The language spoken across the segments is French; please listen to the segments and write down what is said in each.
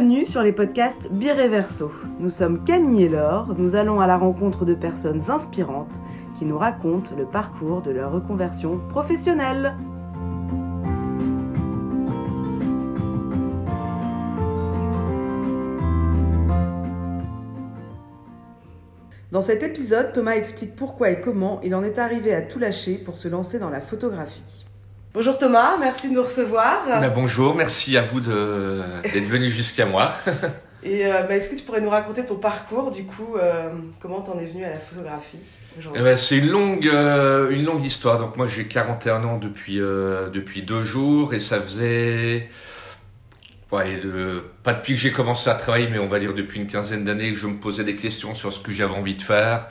Bienvenue sur les podcasts Bireverso. Nous sommes Camille et Laure, nous allons à la rencontre de personnes inspirantes qui nous racontent le parcours de leur reconversion professionnelle. Dans cet épisode, Thomas explique pourquoi et comment il en est arrivé à tout lâcher pour se lancer dans la photographie. Bonjour Thomas, merci de nous recevoir. Ben, bonjour, merci à vous d'être venu jusqu'à moi. Et euh, bah, est-ce que tu pourrais nous raconter ton parcours, du coup, euh, comment t'en es venu à la photographie eh ben, C'est une longue, euh, une longue histoire. Donc moi j'ai 41 ans depuis, depuis deux jours et ça faisait... Ouais, de, pas depuis que j'ai commencé à travailler, mais on va dire depuis une quinzaine d'années que je me posais des questions sur ce que j'avais envie de faire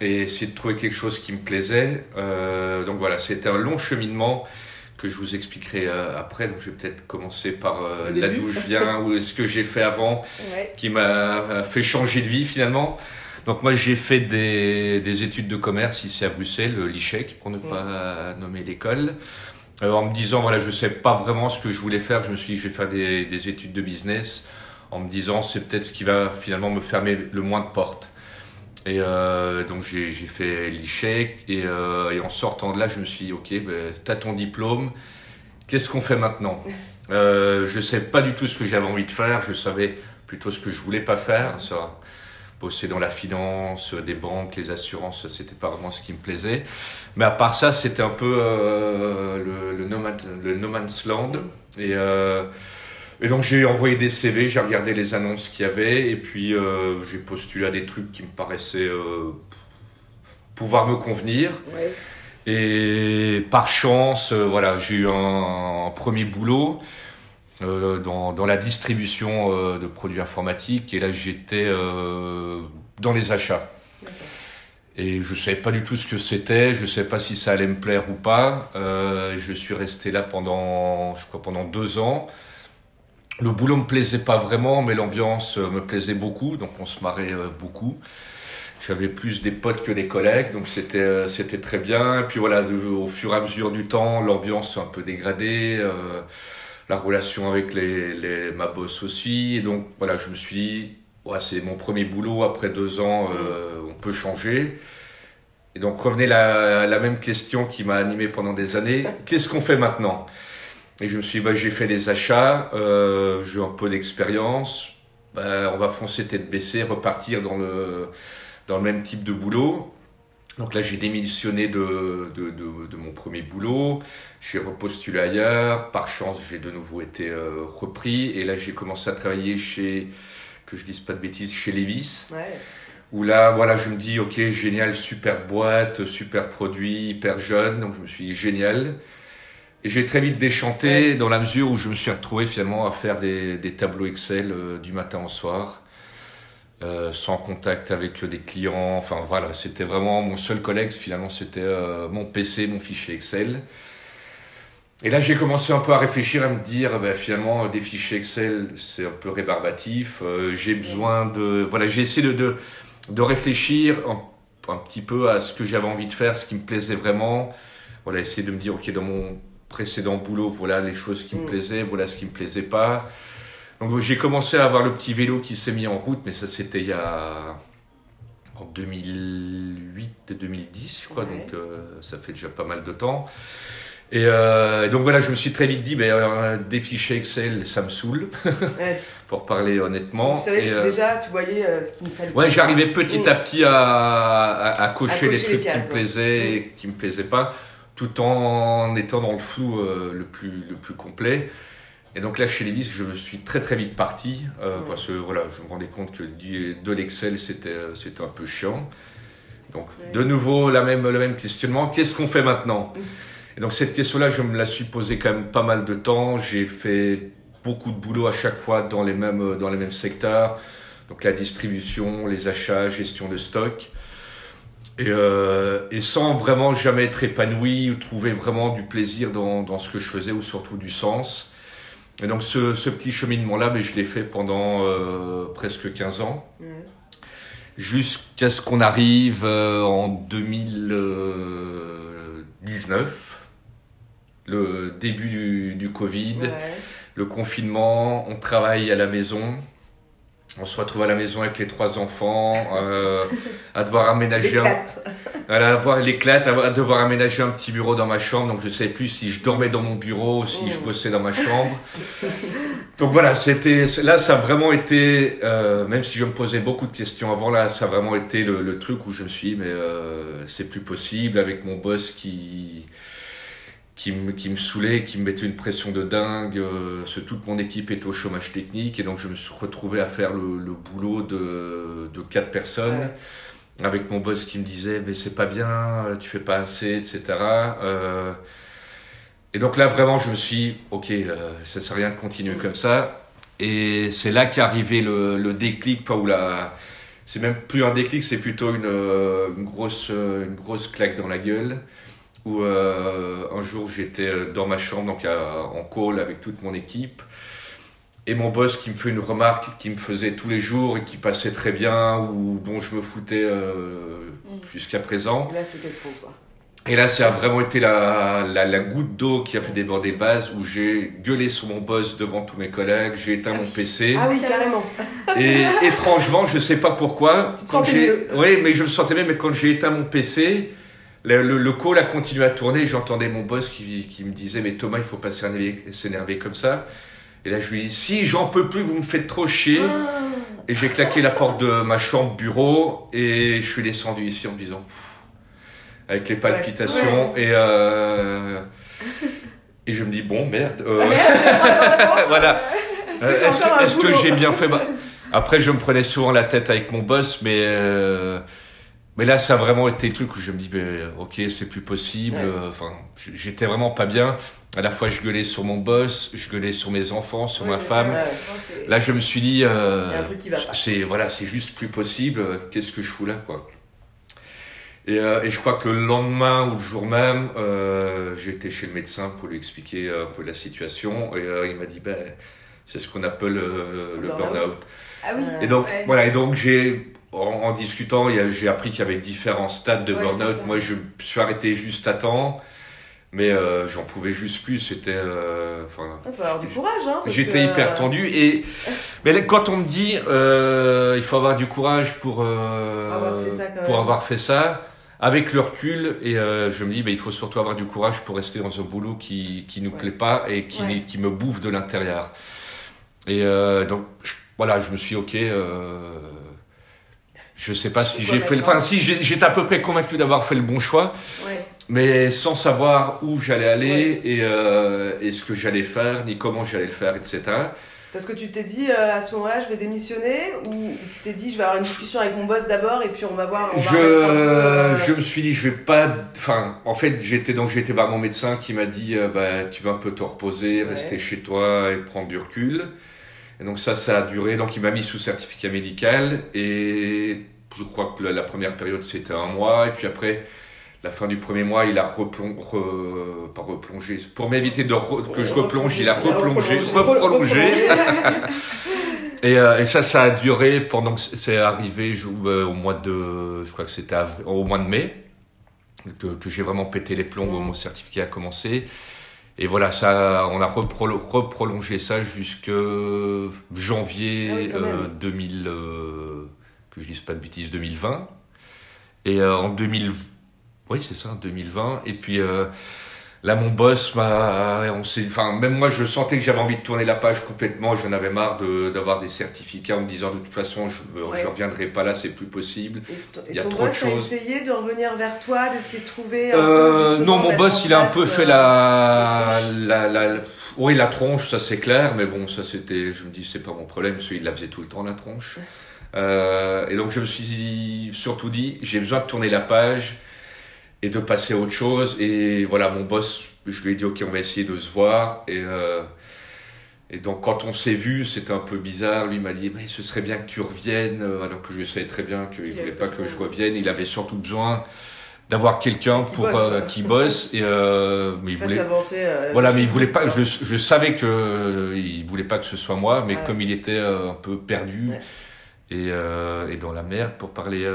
et essayer de trouver quelque chose qui me plaisait. Euh, donc voilà, c'était un long cheminement que je vous expliquerai euh, après. Donc je vais peut-être commencer par euh, là d'où je viens ou ce que j'ai fait avant qui m'a fait changer de vie finalement. Donc moi j'ai fait des, des, études de commerce ici à Bruxelles, l'ICHEC pour ne pas nommer l'école. Euh, en me disant, voilà, je sais pas vraiment ce que je voulais faire, je me suis dit, je vais faire des, des études de business, en me disant, c'est peut-être ce qui va finalement me fermer le moins de portes. Et euh, donc j'ai fait l'ICHEC et, euh, et, en sortant de là, je me suis dit, ok, ben, tu as ton diplôme, qu'est-ce qu'on fait maintenant? Euh, Je sais pas du tout ce que j'avais envie de faire, je savais plutôt ce que je voulais pas faire. Ça, bosser dans la finance, des banques, les assurances, c'était pas vraiment ce qui me plaisait. Mais à part ça, c'était un peu euh, le, le, no le, no man's land. Et, et donc j'ai envoyé des CV, j'ai regardé les annonces qu'il y avait, et puis euh, j'ai postulé à des trucs qui me paraissaient euh, pouvoir me convenir. Ouais. Et par chance, euh, voilà, j'ai eu un, un, premier boulot. Dans, dans, la distribution de produits informatiques et là j'étais dans les achats. Et je ne savais pas du tout ce que c'était, je ne savais pas si ça allait me plaire ou pas. je suis resté là pendant, je crois, pendant deux ans. Le boulot me plaisait pas vraiment, mais l'ambiance me plaisait beaucoup, donc on se marrait beaucoup. J'avais plus des potes que des collègues, donc c'était c'était très bien. Puis voilà, au fur et à mesure du temps, l'ambiance s'est un peu dégradée la relation avec les, les, ma boss aussi. Et donc, voilà, je me suis dit, c'est mon premier boulot, après deux ans, euh, on peut changer. Et donc, revenait la, la même question qui m'a animé pendant des années. Qu'est-ce qu'on fait maintenant? Et je me suis dit, bah, j'ai fait des achats, euh, j'ai un peu d'expérience. Bah, on va foncer tête baissée, repartir dans le, dans le même type de boulot. Donc là, j'ai démissionné de, de, de, de, mon premier boulot, j'ai repostulé ailleurs, par chance, j'ai de nouveau été euh, repris, et là, j'ai commencé à travailler chez, que je dise pas de bêtises, chez Levis. Ouais. Où là, voilà, je me dis, ok, génial, super boîte, super produit, hyper jeune, donc je me suis dit, génial. J'ai très vite déchanté dans la mesure où je me suis retrouvé finalement à faire des, des tableaux Excel euh, du matin au soir. Euh, sans contact avec des clients. Enfin voilà, c'était vraiment mon seul collègue. Finalement, c'était euh, mon PC, mon fichier Excel. Et là, j'ai commencé un peu à réfléchir, à me dire, ben, finalement, des fichiers Excel, c'est un peu rébarbatif. Euh, j'ai besoin de, voilà, j'ai essayé de, de, de réfléchir un, un, petit peu à ce que j'avais envie de faire, ce qui me plaisait vraiment. Voilà, essayer de me dire, ok, dans mon précédent boulot, voilà les choses qui me mm. plaisaient, voilà ce qui me plaisait pas. Donc j'ai commencé à avoir le petit vélo qui s'est mis en route, mais ça c'était il y a en 2008 et 2010, je crois, ouais. donc euh, ça fait déjà pas mal de temps. Et, euh, et, donc voilà, je me suis très vite dit, ben, euh, des fichiers Excel, ça me saoule, ouais. pour parler honnêtement. Tu savais et, euh, déjà, tu voyais ce qu'il me fallait. Ouais, j'arrivais petit mmh. à petit à, à, à, cocher, à cocher les trucs les qui me plaisaient et qui me plaisaient pas, tout en étant dans le flou euh, le plus le plus complet. Et donc là, chez Levis, je me suis très très vite parti euh, parce que voilà, je me rendais compte que de l'Excel, c'était c'était un peu chiant. Donc de nouveau, la même, le même questionnement. Qu'est-ce qu'on fait maintenant? Et donc cette question-là, je me la suis posée quand même pas mal de temps. J'ai fait beaucoup de boulot à chaque fois dans les mêmes dans les mêmes secteurs. Donc la distribution, les achats, gestion de stock. Et, euh, et, sans vraiment jamais être épanoui ou trouver vraiment du plaisir dans, dans ce que je faisais ou surtout du sens. Et donc ce, ce petit cheminement-là, ben, je l'ai fait pendant euh, presque 15 ans, mmh. jusqu'à ce qu'on arrive euh, en 2019, le début du, du Covid, ouais. le confinement, on travaille à la maison. On se retrouve à la maison avec les trois enfants, euh, à devoir aménager un, à avoir l'éclate, à devoir aménager un petit bureau dans ma chambre. Donc je savais plus si je dormais dans mon bureau, ou si je oh. bossais dans ma chambre. Donc voilà, c'était là, ça a vraiment été, euh, même si je me posais beaucoup de questions avant, là, ça a vraiment été le, le truc où je me suis, dit, mais euh, c'est plus possible avec mon boss qui qui me, qui me saoulait, qui me mettait une pression de dingue. Euh, toute mon équipe était au chômage technique et donc je me suis retrouvé à faire le, le boulot de, de quatre personnes. Avec mon boss qui me disait mais c'est pas bien, tu fais pas assez, etc. Euh, et donc là vraiment je me suis dit, ok, euh, ça sert à rien de continuer comme ça. Et c'est là qu'est arrivé le, le déclic, enfin, où la, c'est même plus un déclic, c'est plutôt une, euh, une, grosse, une grosse claque dans la gueule où euh, un jour j'étais dans ma chambre, donc en call avec toute mon équipe, et mon boss qui me fait une remarque qui me faisait tous les jours et qui passait très bien, ou dont je me foutais euh, mm. jusqu'à présent. Là, c'était trop, quoi. Et là, ça a vraiment été la, la, la goutte d'eau qui a fait déborder le vase, où j'ai gueulé sur mon boss devant tous mes collègues, j'ai éteint mon PC. Ah oui, carrément. Et étrangement, je sais pas pourquoi. quand j'ai, oui, mais je me sentais même, mais quand j'ai éteint mon PC, le, le, call a continué à tourner. J'entendais mon boss qui, qui, me disait Mais Thomas, il faut pas s'énerver comme ça. Et là, je lui dis Si j'en peux plus, vous me faites trop chier. Et j'ai claqué la porte de ma chambre bureau et je suis descendu ici en me disant Avec les palpitations. Et, euh, et je me dis Bon, merde. Euh, ah, voilà. Est-ce que, j'ai bien fait? Bah, Après, je me prenais souvent la tête avec mon boss, mais. Euh, mais là, ça a vraiment été le truc où je me dis, ben, ok, c'est plus possible. Enfin, j'étais vraiment pas bien. À la fois, je gueulais sur mon boss, je gueulais sur mes enfants, sur ma femme. là, je me suis dit, euh, c'est voilà, c'est juste plus possible. Qu'est-ce que je fous là, quoi et, euh, et, je crois que le lendemain ou le jour même, euh, j'étais chez le médecin pour lui expliquer un peu la situation. Et euh, il m'a dit, ben, c'est ce qu'on appelle le, le burn-out. ah oui. Et donc, voilà, et donc j'ai en, discutant, j'ai appris qu'il y avait différents stades de burn-out. Moi, je suis arrêté juste à temps. Mais euh, j'en pouvais juste plus, c'était... Euh, il faut avoir du courage, hein, J'étais hyper tendu et... Mais quand on me dit, euh, il faut avoir du courage pour, euh, avoir fait ça, pour avoir fait ça, avec le recul, et euh, je me dis, bah, il faut surtout avoir du courage pour rester dans un boulot qui qui nous plaît pas et qui, qui me bouffe de l'intérieur. Et euh, donc, voilà, je me suis, ok... Je sais pas si j'ai fait le. Enfin, si j'étais à peu près convaincu d'avoir fait le bon choix, ouais. mais sans savoir où j'allais aller et, euh, et, ce que j'allais faire, ni comment j'allais le faire, etc. Parce que tu t'es dit euh, à ce moment-là, je vais démissionner, ou tu t'es dit, je vais avoir une discussion avec mon boss d'abord, et puis on va voir. On je, va euh... je me suis dit, je vais pas. Enfin, en fait, j'étais donc j'étais voir mon médecin qui m'a dit, euh, bah, tu vas un peu te reposer, ouais. rester chez toi et prendre du recul. Et donc ça, ça a duré. Donc il m'a mis sous certificat médical et je crois que la, première période c'était un mois. Et puis après la fin du premier mois il a replongé, pas replongé, pour m'éviter de que je replonge, il a replongé. Et, euh, et, ça, ça a duré pendant que c'est arrivé je, euh, au mois de, je crois que c'était au mois de mai, que, que j'ai vraiment pété les plombs où mon certificat a commencé. Et voilà, ça, on a reprolongé ça jusque janvier ah euh, 2000, euh, que je dise pas de bêtises, 2020. Et euh, en 2000, oui c'est ça, 2020. Et puis euh, Là, mon boss m'a, on s'est, enfin, même moi, je sentais que j'avais envie de tourner la page complètement. J'en avais marre de, d'avoir des certificats en me disant de toute façon, je, ne reviendrai pas là, c'est plus possible. il y a trop de choses. essayé de revenir vers toi, d'essayer de trouver. Euh, non, mon boss, il a un peu fait la, euh, la, la, oui, la tronche, ça c'est clair, mais bon, ça c'était, je me dis, c'est pas mon problème, parce qu'il la faisait tout le temps la tronche. Euh, et donc je me suis surtout dit, j'ai besoin de tourner la page et de passer à autre chose. Et voilà, mon boss, je lui ai dit, ok, on va essayer de se voir. Et, euh, et donc, quand on s'est vu, c'était un peu bizarre. Lui m'a dit, mais ce serait bien que tu reviennes, euh, alors que je savais très bien qu'il voulait pas que je revienne. Il avait surtout besoin d'avoir quelqu'un pour bosse. Euh, qui bosse et euh, mais il voulait euh, voilà mais il voulait pas je, je savais que il voulait pas que ce soit moi mais ouais. comme il était un peu perdu ouais. et, et dans la merde pour parler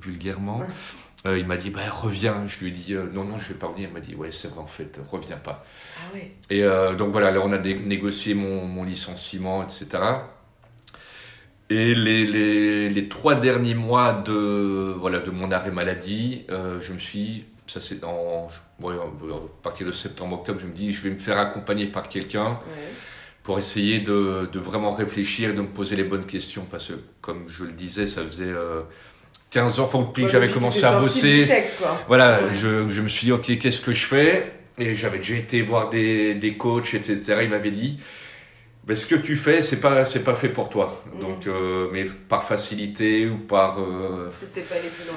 vulgairement Euh, il m'a dit, bah, reviens. Je lui ai dit, euh, non, non, je vais pas revenir. Il m'a dit, ouais, c'est vrai, en fait, reviens pas. Ah. Et euh, donc voilà, là, on a négocié mon, mon licenciement, etc. Et les, les, les trois derniers mois de, voilà, de mon arrêt maladie, je me suis, ça c'est ouais, à partir de septembre-octobre, je me dis, je vais me faire accompagner par quelqu'un pour essayer de, de vraiment réfléchir et de me poser les bonnes questions. Parce que, comme je le disais, ça faisait 15 ans, enfin, depuis que j'avais commencé à bosser. du chèque, quoi. Voilà, Ouais. je, je me suis dit, ok, qu'est-ce que je fais? Et j'avais déjà été voir des, des coachs, etc. Il m'avait dit, ben, ce que tu fais, c'est pas, c'est pas fait pour toi. Mhm. Donc, euh, mais par facilité ou par. euh, pas aller plus loin.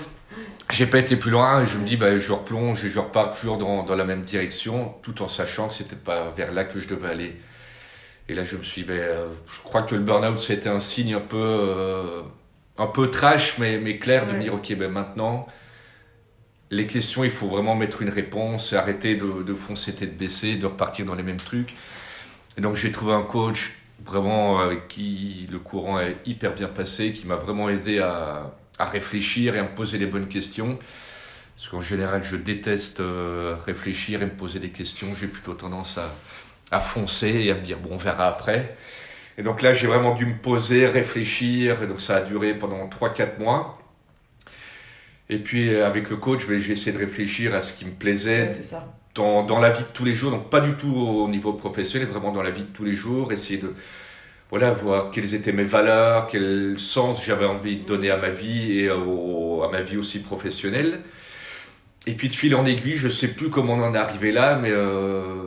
j'ai pas été plus loin. Et je me dis, ben, je replonge et je repars toujours dans, dans la même direction, tout en sachant que c'était pas vers là que je devais aller. Et là, je me suis, dit, ben, euh, je crois que le burn-out, c'était un signe un peu, euh, un peu trash, mais, mais clair, de me dire, ok, ben maintenant, les questions, il faut vraiment mettre une réponse, et arrêter de, de foncer tête baissée, de repartir dans les mêmes trucs. Et donc, j'ai trouvé un coach vraiment avec qui le courant est hyper bien passé, qui m'a vraiment aidé à, à réfléchir et à me poser les bonnes questions. Parce qu'en général, je déteste euh, réfléchir et me poser des questions. J'ai plutôt tendance à, à foncer et à me dire, bon, on verra après. Et donc là, j'ai vraiment dû me poser, réfléchir. Et donc ça a duré pendant 3-4 mois. Et puis euh, avec le coach, ben, j'ai essayé de réfléchir à ce qui me plaisait Ouais, c'est ça. dans, dans la vie de tous les jours, donc pas du tout au niveau professionnel, vraiment dans la vie de tous les jours, essayer de voilà, voir quelles étaient mes valeurs, quel sens j'avais envie de donner à ma vie et au- à ma vie aussi professionnelle. Et puis de fil en aiguille, je sais plus comment on en est arrivé là, mais euh,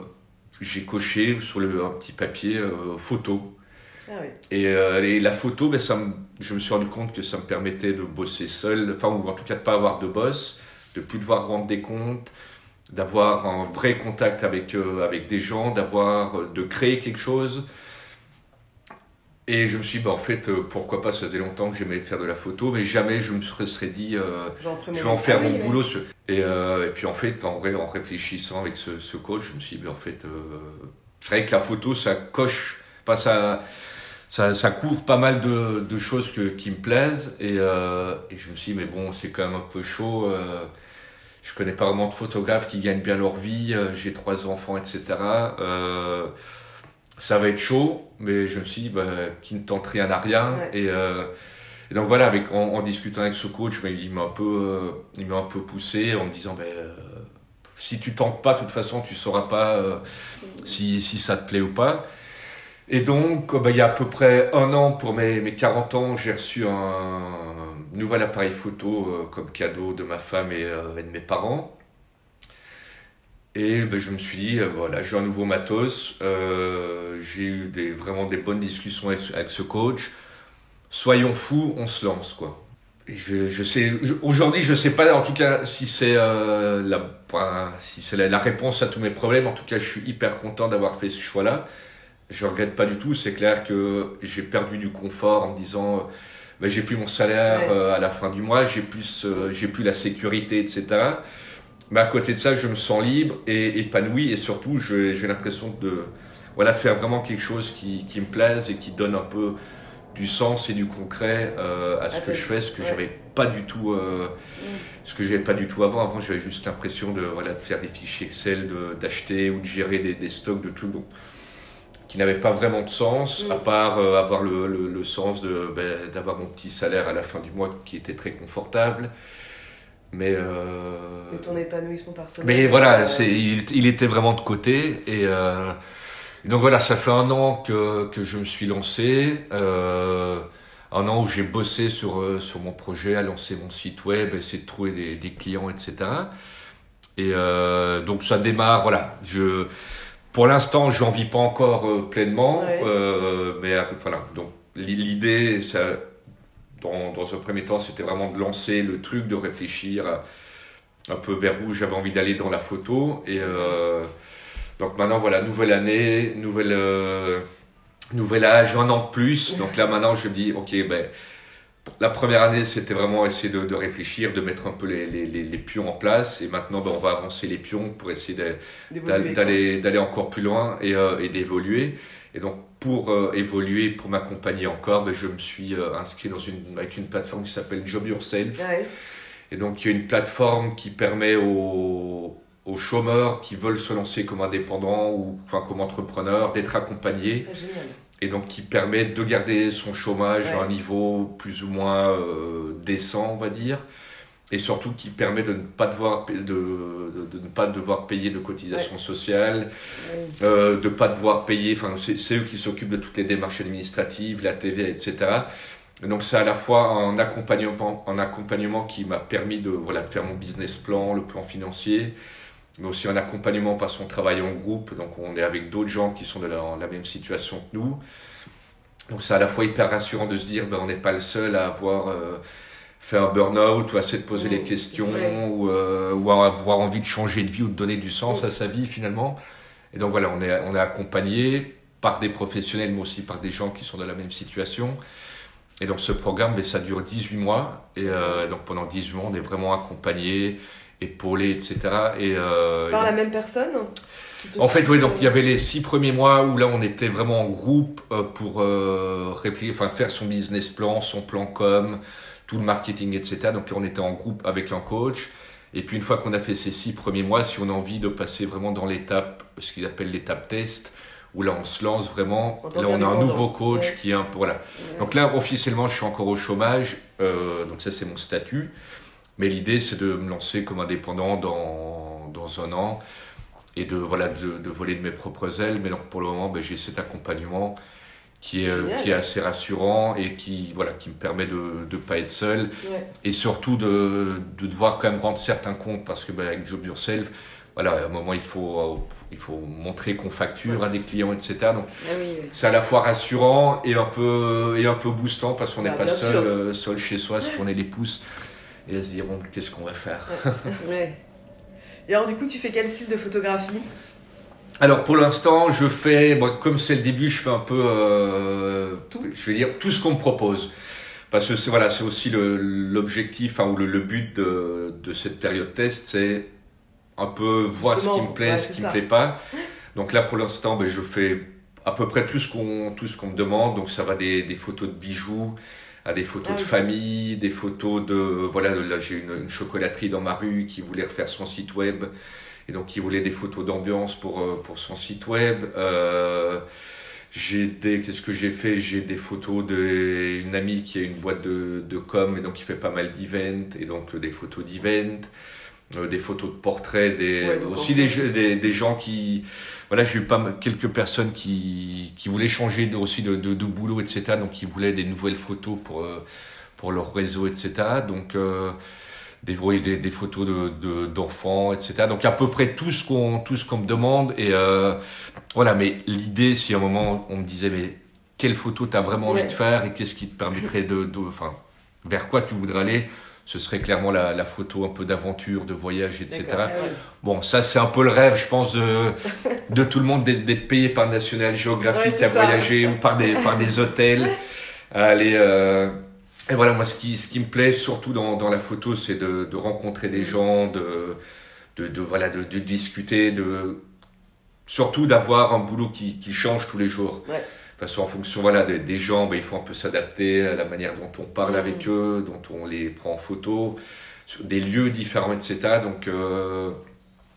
j'ai coché sur le, un petit papier euh, photo. Ah oui. Et, euh, et la photo, ben, ça me- je me suis rendu compte que ça me permettait de bosser seul, enfin, ou en tout cas de pas avoir de boss, de plus devoir rendre des comptes, d'avoir un vrai contact avec, euh, avec des gens, d'avoir, euh, de créer quelque chose. Et je me suis dit, ben, en fait, euh, pourquoi pas, ça faisait longtemps que j'aimais faire de la photo, mais jamais je me serais dit, euh, je vais en faire mon oui. boulot. Et, euh, et puis en fait, en, ré- en réfléchissant avec ce, ce coach, je me suis dit, ben, en fait, c'est vrai que la photo, ça coche, enfin, ça, ça, ça couvre pas mal de, de choses que, qui me plaisent. Et, euh, et je me suis dit, mais bon, c'est quand même un peu chaud. euh, je connais pas vraiment de photographes qui gagnent bien leur vie. euh, J'ai trois enfants, etc. Euh, ça va être chaud, mais je me suis dit, bah, qui ne tente rien n'a rien. Ouais. Et, et donc voilà, avec, en, en discutant avec ce coach, il m'a un peu, il m'a un peu poussé en me disant, ben, si tu tentes pas, de toute façon, tu sauras pas si, si ça te plaît ou pas. Et donc, euh, ben, il y a à peu près un an, pour mes, mes 40 ans, j'ai reçu un nouvel appareil photo euh, comme cadeau de ma femme et, euh, de mes parents. Et ben, je me suis dit, voilà, j'ai un nouveau matos. j'ai eu vraiment des bonnes discussions avec, avec ce coach. Soyons fous, on se lance, quoi. Je, je sais, aujourd'hui, je sais pas, en tout cas, si c'est la, si c'est la réponse à tous mes problèmes. En tout cas, je suis hyper content d'avoir fait ce choix-là. Je regrette pas du tout. C'est clair que j'ai perdu du confort en me disant, ben, j'ai plus mon salaire Ouais. euh, à la fin du mois, j'ai plus, euh, j'ai plus la sécurité, etc. Mais à côté de ça, je me sens libre et épanoui et surtout, j'ai l'impression de, voilà, de faire vraiment quelque chose qui, qui me plaise et qui donne un peu du sens et du concret euh, à ce À que je fais, ce que ouais. j'avais pas du tout, euh, ce que j'avais pas du tout avant. Avant, j'avais juste l'impression de, voilà, de faire des fichiers Excel, d'acheter ou de gérer des, des stocks de tout, donc, qui n'avaient pas vraiment de sens, Mm. à part euh, avoir le, le, le sens ben, d'avoir mon petit salaire à la fin du mois qui était très confortable. Mais, euh, Et ton épanouissement personnel. mais voilà, euh, c'est, il, il était vraiment de côté. Et euh, donc voilà, ça fait un an que, que je me suis lancé. Euh, un an où j'ai bossé sur, euh, sur mon projet, à lancer mon site web, essayer de trouver des, des clients, etc. Et euh, donc ça démarre, voilà. Je, pour l'instant, je n'en vis pas encore euh, pleinement. Ouais. euh, mais euh, voilà, donc l'i- l'idée, ça, dans, dans un premier temps, c'était vraiment de lancer le truc, de réfléchir à, un peu vers où j'avais envie d'aller dans la photo. Et euh, donc maintenant, voilà, nouvelle année, nouvelle, euh, nouvel âge, un an de plus. Donc là, maintenant, je me dis, ok, ben, la première année, c'était vraiment essayer de, de réfléchir, de mettre un peu les, les, les, les pions en place. Et maintenant, ben, on va avancer les pions pour essayer d'aller encore plus loin et, euh, et d'évoluer. Et donc, pour euh, évoluer, pour m'accompagner encore, ben, je me suis euh, inscrit dans une, avec une plateforme qui s'appelle Job Yourself. Ouais. Et donc, il y a une plateforme qui permet aux, aux chômeurs qui veulent se lancer comme indépendants ou enfin, comme entrepreneurs d'être accompagnés. Ah, génial. Et donc, qui permet de garder son chômage Ouais. à un niveau plus ou moins euh, décent, on va dire. Et surtout, qui permet de ne pas devoir, de, de, de ne pas devoir payer de cotisations sociales, Oui. euh, de pas devoir payer, enfin c'est c'est eux qui s'occupent de toutes les démarches administratives, la TVA, etc. Et donc c'est à la fois un accompagnement, un accompagnement qui m'a permis de, voilà, de faire mon business plan, le plan financier, mais aussi un accompagnement par son travail en groupe, donc on est avec d'autres gens qui sont dans la, même situation que nous. Donc c'est à la fois hyper rassurant de se dire, ben, on n'est pas le seul à avoir euh, fait un burn-out ou à posé Mmh, les questions ou, euh, ou à avoir envie de changer de vie ou de donner du sens à sa vie finalement. Et donc voilà, on est, on est accompagné par des professionnels, mais aussi par des gens qui sont dans la même situation. Et donc ce programme, ben, ça dure 18 mois. Et euh, donc pendant 18 mois, on est vraiment accompagné, épaulé, etc. Et, euh, Par et la même personne en fait, oui, donc euh, il y avait les six premiers mois où là on était vraiment en groupe euh, pour euh, réfléchir, enfin faire son business plan, son plan com, tout le marketing, etc. Donc là on était en groupe avec un coach. Et puis une fois qu'on a fait ces six premiers mois, si on a envie de passer vraiment dans l'étape, ce qu'ils appellent l'étape test, où là on se lance vraiment, là on a un nouveau coach Ouais. qui est un voilà. ouais. Donc là, officiellement, je suis encore au chômage, euh, donc ça c'est mon statut. Mais l'idée, c'est de me lancer comme indépendant dans, dans un an et de, voilà, de, de voler de mes propres ailes. Mais donc pour le moment, ben, j'ai cet accompagnement qui est, euh, Génial. qui est assez rassurant et qui, voilà, qui me permet de ne pas être seul Ouais. et surtout de, de devoir quand même rendre certains comptes parce que ben, avec Job Yourself, voilà, à un moment, il faut, euh, il faut montrer qu'on facture à des clients, etc. Donc, Ah oui, oui. c'est à la fois rassurant et un peu, et un peu boostant parce qu'on n'est Bah, pas bien seul, euh, seul chez soi, à se tourner les pouces et à se dire bon, qu'est-ce qu'on va faire. Ouais. Et alors, du coup, tu fais quel style de photographie? Alors pour l'instant, je fais, bon, comme c'est le début, je fais un peu, euh, Tout. je vais dire tout ce qu'on me propose. Parce que c'est voilà, c'est aussi l'objectif, enfin, ou le, le but de, de cette période test, c'est un peu voir ce qui me plaît, ouais, ce qui ça. me plaît pas. Donc là, pour l'instant, ben, je fais à peu près tout ce qu'on tout ce qu'on me demande. Donc ça va des, des photos de bijoux à des photos Ah de oui. famille, des photos de voilà, là j'ai une, une chocolaterie dans ma rue qui voulait refaire son site web et donc qui voulait des photos d'ambiance pour euh, pour son site web. Euh, j'ai des qu'est-ce que j'ai fait? J'ai des photos d'une amie qui a une boîte de, de com et donc qui fait pas mal d'events et donc euh, des photos d'events. Euh, des photos de portraits, des, Ouais, aussi des, des, des gens qui, voilà, j'ai eu pas quelques personnes qui, qui voulaient changer de- aussi de, de, de boulot, etc. Donc, qui voulaient des nouvelles photos pour, euh, pour leur réseau, etc. Donc, euh, des, des, des photos de, de, d'enfants, etc. Donc, à peu près tout ce qu'on, tout ce qu'on me demande. Et euh, voilà, mais l'idée, si à un moment on me disait, mais quelle photo tu as vraiment Ouais. envie de faire et qu'est-ce qui te permettrait de, de, enfin, vers quoi tu voudrais aller, ce serait clairement la, la photo un peu d'aventure, de voyage, etc. Ah. Bon, ça, c'est un peu le rêve, je pense, de, de tout le monde d'être, payé par National Geographic Ouais, à ça. voyager ou par des, par des hôtels. À aller, euh, Et voilà, moi, ce qui, ce qui me plaît surtout dans, dans la photo, c'est de, de rencontrer des gens, de, de, de, voilà, de, de discuter, de, surtout d'avoir un boulot qui, qui change tous les jours. Ouais. Parce qu'en fonction voilà, des, des gens, ben, il faut un peu s'adapter à la manière dont on parle Mhm. avec eux, dont on les prend en photo, sur des lieux différents, etc. Donc, euh,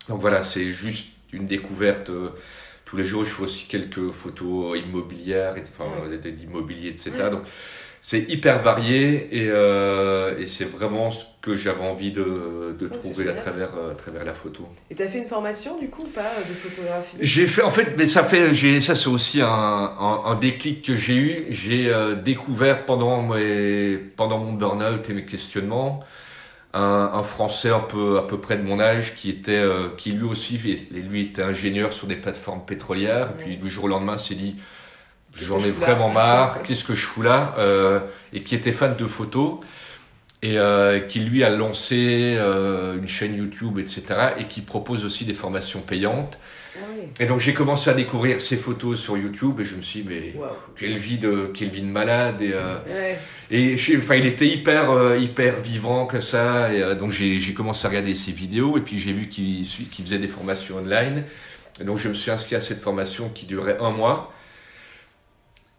donc voilà, c'est juste une découverte. euh, tous les jours, je fais aussi quelques photos immobilières, enfin, d'immobilier, etc. Donc, c'est hyper varié et, euh, et c'est vraiment ce que j'avais envie de, de Oh, trouver à travers, euh, à travers la photo. Et t'as fait une formation, du coup, ou pas, de photographie? J'ai fait, en fait, mais ça fait, j'ai, ça c'est aussi un, un, un déclic que j'ai eu. J'ai euh, découvert pendant mes, pendant mon burn-out et mes questionnements, un, un Français un peu, à peu près de mon âge qui était, euh, qui lui aussi, lui était ingénieur sur des plateformes pétrolières. Et puis, du jour au lendemain, s'est dit, j'en ai vraiment marre, qu'est-ce que je fous là? Euh, et qui était fan de photos. Et euh, qui lui a lancé euh, une chaîne YouTube, etc. Et qui propose aussi des formations payantes. Ah oui. Et donc j'ai commencé à découvrir ces photos sur YouTube et je me suis dit, mais Waouh. quelle vie de, quelle vie de malade. Et, euh, Ouais. et enfin, il était hyper, hyper vivant que ça. Et, donc j'ai commencé à regarder ses vidéos et puis j'ai vu qu'il qu'il faisait des formations online. Et donc je me suis inscrit à cette formation qui durait un mois.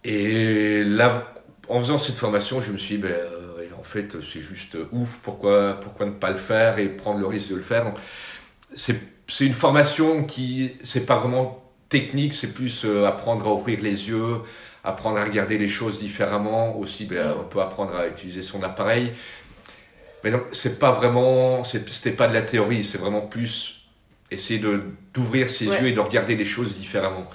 Et là, en faisant cette formation, je me suis dit, ben, euh, en fait, c'est juste ouf, pourquoi, pourquoi ne pas le faire et prendre le risque de le faire? C'est une formation qui, c'est pas vraiment technique, c'est plus euh, apprendre à ouvrir les yeux, apprendre à regarder les choses différemment. Aussi, ben, on peut apprendre à utiliser son appareil. Mais donc, c'est pas vraiment, c'était pas de la théorie, c'est vraiment plus essayer d'ouvrir ses yeux et de regarder les choses différemment.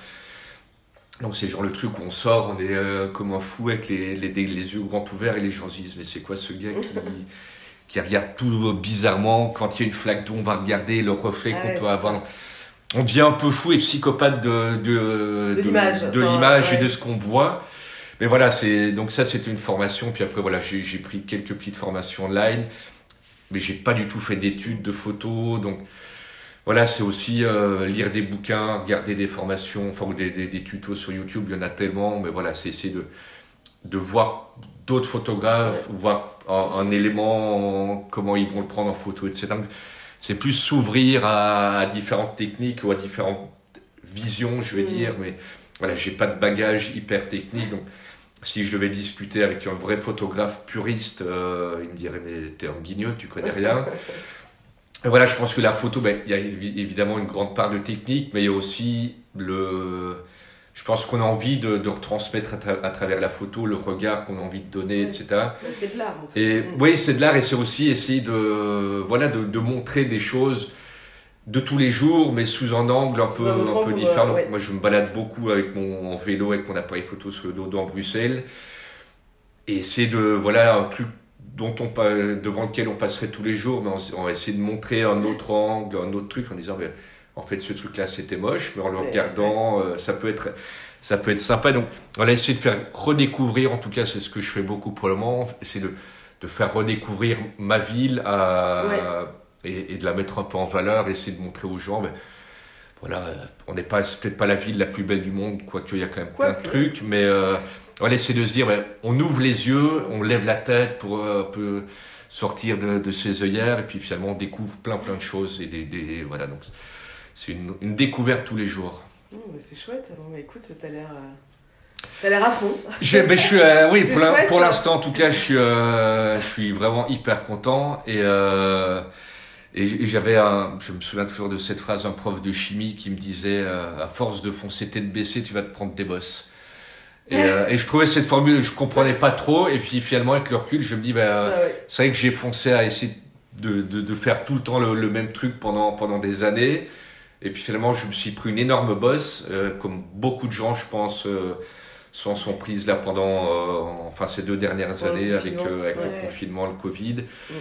Donc c'est genre le truc où on sort, on est euh, comme un fou avec les, les, les, yeux grands ouverts et les gens se disent mais c'est quoi ce gars qui, qui regarde tout bizarrement quand il y a une flaque d'eau on va regarder le reflet qu'on peut avoir. On devient un peu fou et psychopathe de, de, de, l'image et de ce qu'on voit. Mais voilà, c'est donc ça c'était une formation. Puis après voilà, j'ai pris quelques petites formations online, mais j'ai pas du tout fait d'études de photos. Donc voilà, c'est aussi euh, lire des bouquins, regarder des formations, enfin, ou des, des, tutos sur YouTube, il y en a tellement, mais voilà, c'est essayer de, de voir d'autres photographes, voir un, élément, comment ils vont le prendre en photo, etc. C'est plus s'ouvrir à, différentes techniques ou à différentes visions, je vais mm. dire, mais voilà, j'ai pas de bagage hyper technique, donc si je devais discuter avec un vrai photographe puriste, euh, il me dirait mais t'es un guignol, tu connais rien. voilà, je pense que la photo, ben, il y a évidemment une grande part de technique, mais il y a aussi le. Je pense qu'on a envie de, de retransmettre à, travers la photo le regard qu'on a envie de donner, etc. C'est de l'art. En fait. Et mm. oui, c'est de l'art, et c'est aussi essayer de voilà de, de, montrer des choses de tous les jours, mais sous un angle un peu un, peu différent. Moi, je me balade beaucoup avec mon vélo, avec mon appareil photo sur le dos dans Bruxelles, et c'est de voilà un truc dont on, devant lequel on passerait tous les jours, mais on, va essayer de montrer un autre angle, un autre truc en disant, mais, en fait, ce truc-là, c'était moche, mais en le regardant, euh, ça peut être ça peut être sympa. Donc, on va essayer de faire redécouvrir, en tout cas, c'est ce que je fais beaucoup pour le moment, c'est de, de faire redécouvrir ma ville à, et, de la mettre un peu en valeur, essayer de montrer aux gens, mais, voilà, on n'est pas, peut-être pas la ville la plus belle du monde, quoique il y a quand même plein de trucs, mais euh, voilà, c'est de se dire, on ouvre les yeux, on lève la tête pour euh, un peu sortir de, ses œillères, et puis finalement on découvre plein plein de choses. Et des, voilà, donc c'est une, découverte tous les jours. Mmh, c'est chouette, bah, écoute, t'as l'air... Euh, t'as l'air à fond. Je, ben, je suis, euh, oui, pour l'instant, en tout cas, je suis, je suis vraiment hyper content. Et, et j'avais un, je me souviens toujours de cette phrase, un prof de chimie qui me disait, à force de foncer tête baissée, tu vas te prendre des bosses. Et, euh, et, je trouvais cette formule, je comprenais pas trop. Et puis finalement, avec le recul, je me dis, bah, ah c'est vrai que j'ai foncé à essayer de, de, de, faire tout le temps le, même truc pendant, pendant des années. Et puis finalement, je me suis pris une énorme bosse, euh, comme beaucoup de gens, je pense, euh, s'en sont prises là pendant enfin, ces deux dernières années avec, avec le confinement, le Covid. Mm.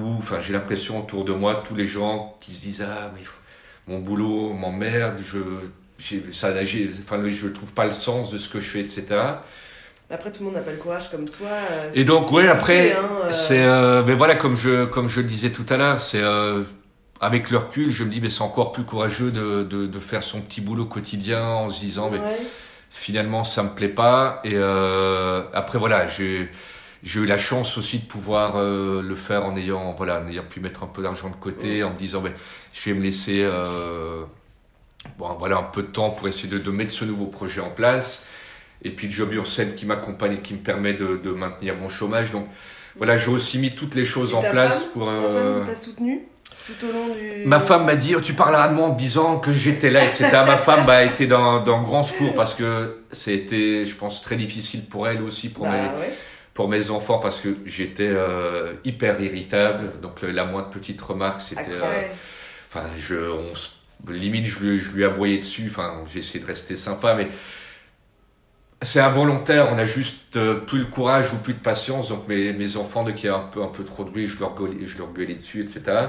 Où enfin, j'ai l'impression autour de moi, tous les gens qui se disent, ah, mais mon boulot m'emmerde, je ça, enfin, je ne trouve pas le sens de ce que je fais, etc. Après, tout le monde n'a pas le courage comme toi. Euh, Et donc, oui, après, hein, euh. c'est. Euh, mais voilà, comme je, comme je le disais tout à l'heure, c'est. avec le recul, je me dis, mais c'est encore plus courageux de, de, de, faire son petit boulot quotidien en se disant, mais finalement, ça me plaît pas. Et après, voilà, j'ai. J'ai eu la chance aussi de pouvoir le faire en ayant, voilà, en ayant pu mettre un peu d'argent de côté, en me disant, mais je vais me laisser bon, voilà, un peu de temps pour essayer de, de, mettre ce nouveau projet en place. Et puis Job Ursel qui m'accompagne et qui me permet de, de, maintenir mon chômage. Donc voilà, j'ai aussi mis toutes les choses en place pour. Euh... Ta soutenu tout au long du... Ma femme m'a dit, oh, tu parleras de moi en disant que j'étais là, etc. Ma femme a été dans, dans grand secours parce que c'était, je pense, très difficile pour elle aussi, pour, bah, mes, pour mes enfants, parce que j'étais euh, hyper irritable. Donc la moindre petite remarque, c'était... Euh, enfin, je, on se limite je lui, je lui aboyais dessus, enfin j'ai essayé de rester sympa, mais c'est involontaire, on a juste euh, plus le courage ou plus de patience, donc mes, mes enfants, dès qu'il y a un peu, un peu trop de bruit, je leur, gueulais, je leur gueulais dessus, etc.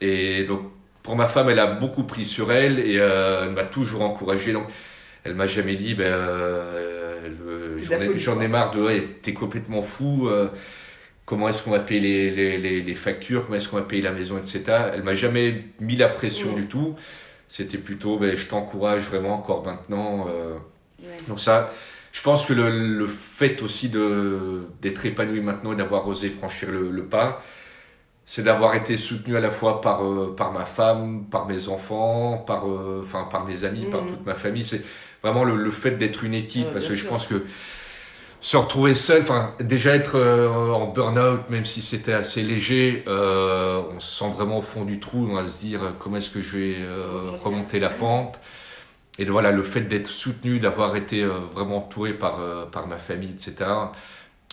Et donc pour ma femme, elle a beaucoup pris sur elle et euh, elle m'a toujours encouragé, donc elle m'a jamais dit, ben, euh, j'en ai, marre de, ouais, t'es complètement fou comment est-ce qu'on va payer les, les, les, factures, comment est-ce qu'on va payer la maison, etc. Elle m'a jamais mis la pression du tout. C'était plutôt, ben, je t'encourage vraiment encore maintenant. Euh. Donc ça, je pense que le, le fait aussi de d'être épanoui maintenant et d'avoir osé franchir le, le pas, c'est d'avoir été soutenu à la fois par euh, par ma femme, par mes enfants, par euh, par mes amis, par mm. toute ma famille. C'est vraiment le, le fait d'être une équipe, parce que je pense que se retrouver seul, enfin déjà être euh, en burn-out, même si c'était assez léger, euh, on se sent vraiment au fond du trou, on va se dire euh, comment est-ce que je vais remonter la pente. Et voilà, le fait d'être soutenu, d'avoir été vraiment entouré par, par ma famille, etc.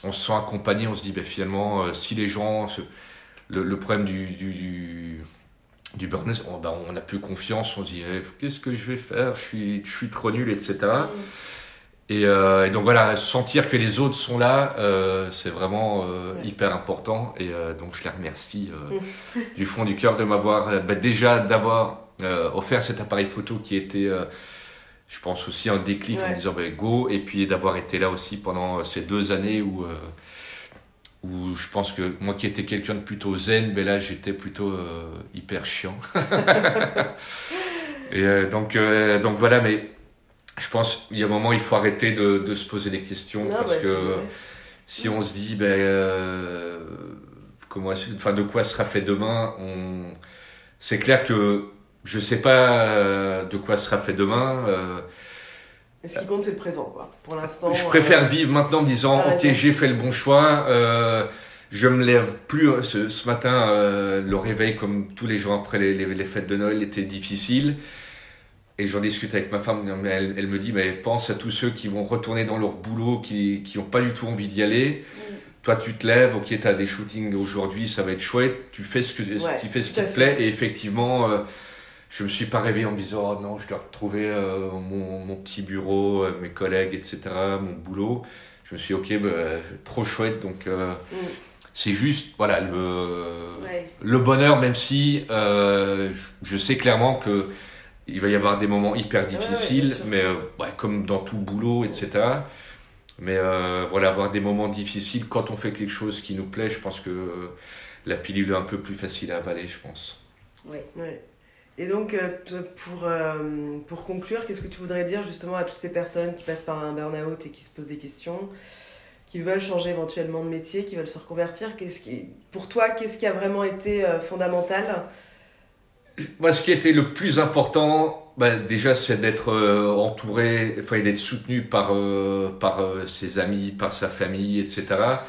On se sent accompagné, on se dit ben, finalement, si les gens, le, problème du, du, burn-out, on, ben, n'a plus confiance, on se dit eh, qu'est-ce que je vais faire, je suis, je suis trop nul, etc. Et, euh, et donc voilà, sentir que les autres sont là, euh, c'est vraiment euh, Ouais. hyper important. Et donc je les remercie euh, du fond du cœur de m'avoir bah, déjà d'avoir offert cet appareil photo qui était, je pense aussi un déclic en Ouais. me disant bah, go, et puis d'avoir été là aussi pendant ces deux années où où je pense que moi qui étais quelqu'un de plutôt zen, ben là j'étais plutôt hyper chiant. et donc donc voilà, mais je pense qu'il y a un moment il faut arrêter de, de se poser des questions Non, parce bah, que si on se dit ben euh, comment enfin de quoi sera fait demain on c'est clair que je sais pas euh, de quoi sera fait demain euh, Et ce qui compte, c'est le présent, quoi. Pour l'instant. je préfère euh, vivre maintenant en me disant ok j'ai fait le bon choix euh, je me lève plus euh, ce, ce matin euh, le réveil comme tous les jours après les, les, les fêtes de Noël était difficile et j'en discute avec ma femme elle, elle me dit mais pense à tous ceux qui vont retourner dans leur boulot qui qui ont pas du tout envie d'y aller. Toi tu te lèves ok tu as des shootings aujourd'hui ça va être chouette. Tu fais ce que Ouais, tu fais ce qui te plaît. Et effectivement euh, je me suis pas réveillé en me disant oh non je dois retrouver euh, mon, mon petit bureau euh, mes collègues etc mon boulot. Je me suis dit, ok bah, trop chouette. Donc euh, Mm. c'est juste voilà le Ouais. le bonheur même si euh, je sais clairement que il va y avoir des moments hyper difficiles mais euh, ouais, comme dans tout boulot etc mais euh, voilà avoir des moments difficiles quand on fait quelque chose qui nous plaît je pense que euh, la pilule est un peu plus facile à avaler je pense. Ouais. Et donc, pour, pour conclure, qu'est-ce que tu voudrais dire justement à toutes ces personnes qui passent par un burn-out et qui se posent des questions, qui veulent changer éventuellement de métier, qui veulent se reconvertir? Qu'est-ce qui, Pour toi, qu'est-ce qui a vraiment été fondamental Moi, ce qui était le plus important, bah, déjà, c'est d'être euh, entouré, enfin, d'être soutenu par, euh, par euh, ses amis, par sa famille, etc.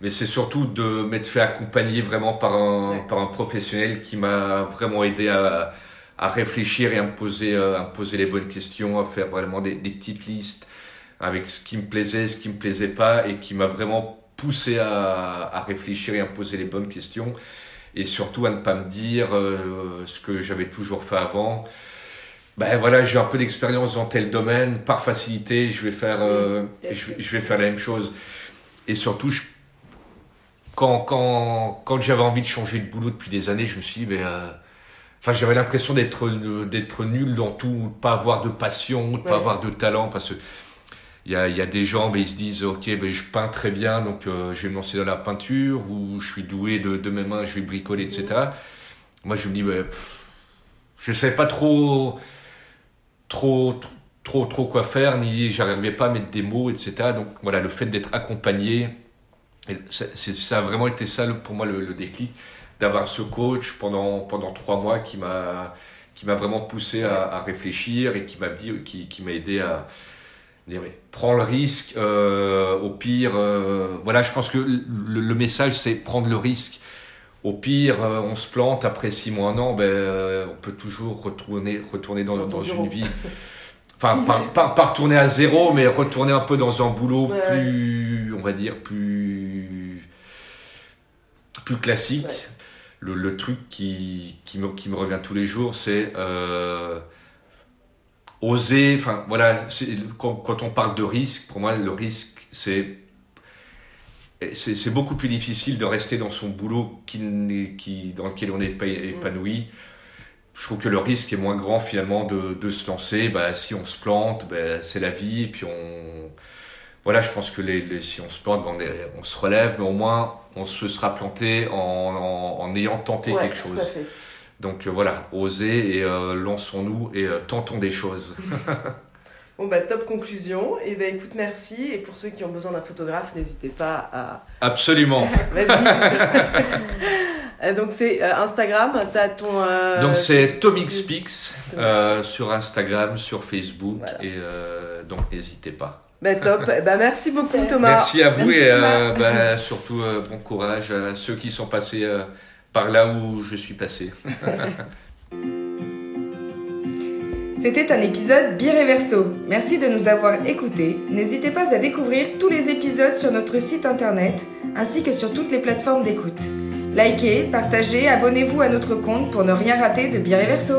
Mais c'est surtout de m'être fait accompagner vraiment par un, Ouais. par un professionnel qui m'a vraiment aidé à, à réfléchir et à me, poser, à me poser les bonnes questions, à faire vraiment des, des petites listes avec ce qui me plaisait, ce qui me plaisait pas, et qui m'a vraiment poussé à, à réfléchir et à me poser les bonnes questions et surtout à ne pas me dire euh, ce que j'avais toujours fait avant. Ben voilà, j'ai un peu d'expérience dans tel domaine, par facilité, je vais faire, euh, je, vais- je vais faire la même chose. Et surtout, je- quand, quand, quand j'avais envie de changer de boulot depuis des années, je me suis dit, mais, euh, enfin, j'avais l'impression d'être, d'être nul dans tout, de pas avoir de passion, de Ouais. pas avoir de talent, parce que il y a, des gens, mais ils se disent, ok, ben, je peins très bien, donc euh, je vais me lancer dans la peinture, ou je suis doué de, de mes mains, je vais bricoler, etc. Moi, je me dis, ben, je savais pas trop, trop, trop, trop quoi faire, ni j'arrivais pas à mettre des mots, etc. Donc voilà, le fait d'être accompagné, ça a vraiment été ça pour moi le, déclic, d'avoir ce coach pendant, pendant trois mois qui m'a qui m'a vraiment poussé à, à réfléchir et qui m'a qui, qui m'a aidé à prends le risque euh, au pire euh, voilà je pense que le, le message c'est prendre le risque. Au pire euh, on se plante après six mois un an ben on peut toujours retourner retourner dans, une vie. Enfin pas, pas, pas retourner à zéro mais retourner un peu dans un boulot Ouais, plus on va dire plus plus classique. Ouais. le, le truc qui, qui, me, qui me revient tous les jours, c'est oser. Enfin, voilà, quand, quand on parle de risque, pour moi, le risque, c'est. C'est beaucoup plus difficile de rester dans son boulot qui, qui, dans lequel on n'est pas épanoui. Je trouve que le risque est moins grand finalement de, de se lancer. Bah, si on se plante, bah, c'est la vie. Et puis on. Voilà, je pense que les, les- si on se plante, bah, on, est- on se relève, mais au moins on se sera planté en, en, en ayant tenté Ouais, quelque tout chose. à fait. Donc euh, voilà, osez et euh, lançons-nous et euh, tentons des choses. Bon, bah, top conclusion. Et ben écoute, merci. Et pour ceux qui ont besoin d'un photographe, n'hésitez pas à. Absolument. Vas-y. Donc, c'est euh, Instagram. T'as ton. euh, donc c'est Tomix tu- Speaks euh, sur Instagram, sur Facebook Voilà. et euh, donc n'hésitez pas. Bah, top. bah, merci beaucoup Thomas. Merci à vous et bah, surtout bon courage à ceux qui sont passés là où je suis passé. C'était un épisode Bireverso. Merci de nous avoir écoutés. N'hésitez pas à découvrir tous les épisodes sur notre site internet ainsi que sur toutes les plateformes d'écoute. Likez, partagez, abonnez-vous à notre compte pour ne rien rater de Bireverso.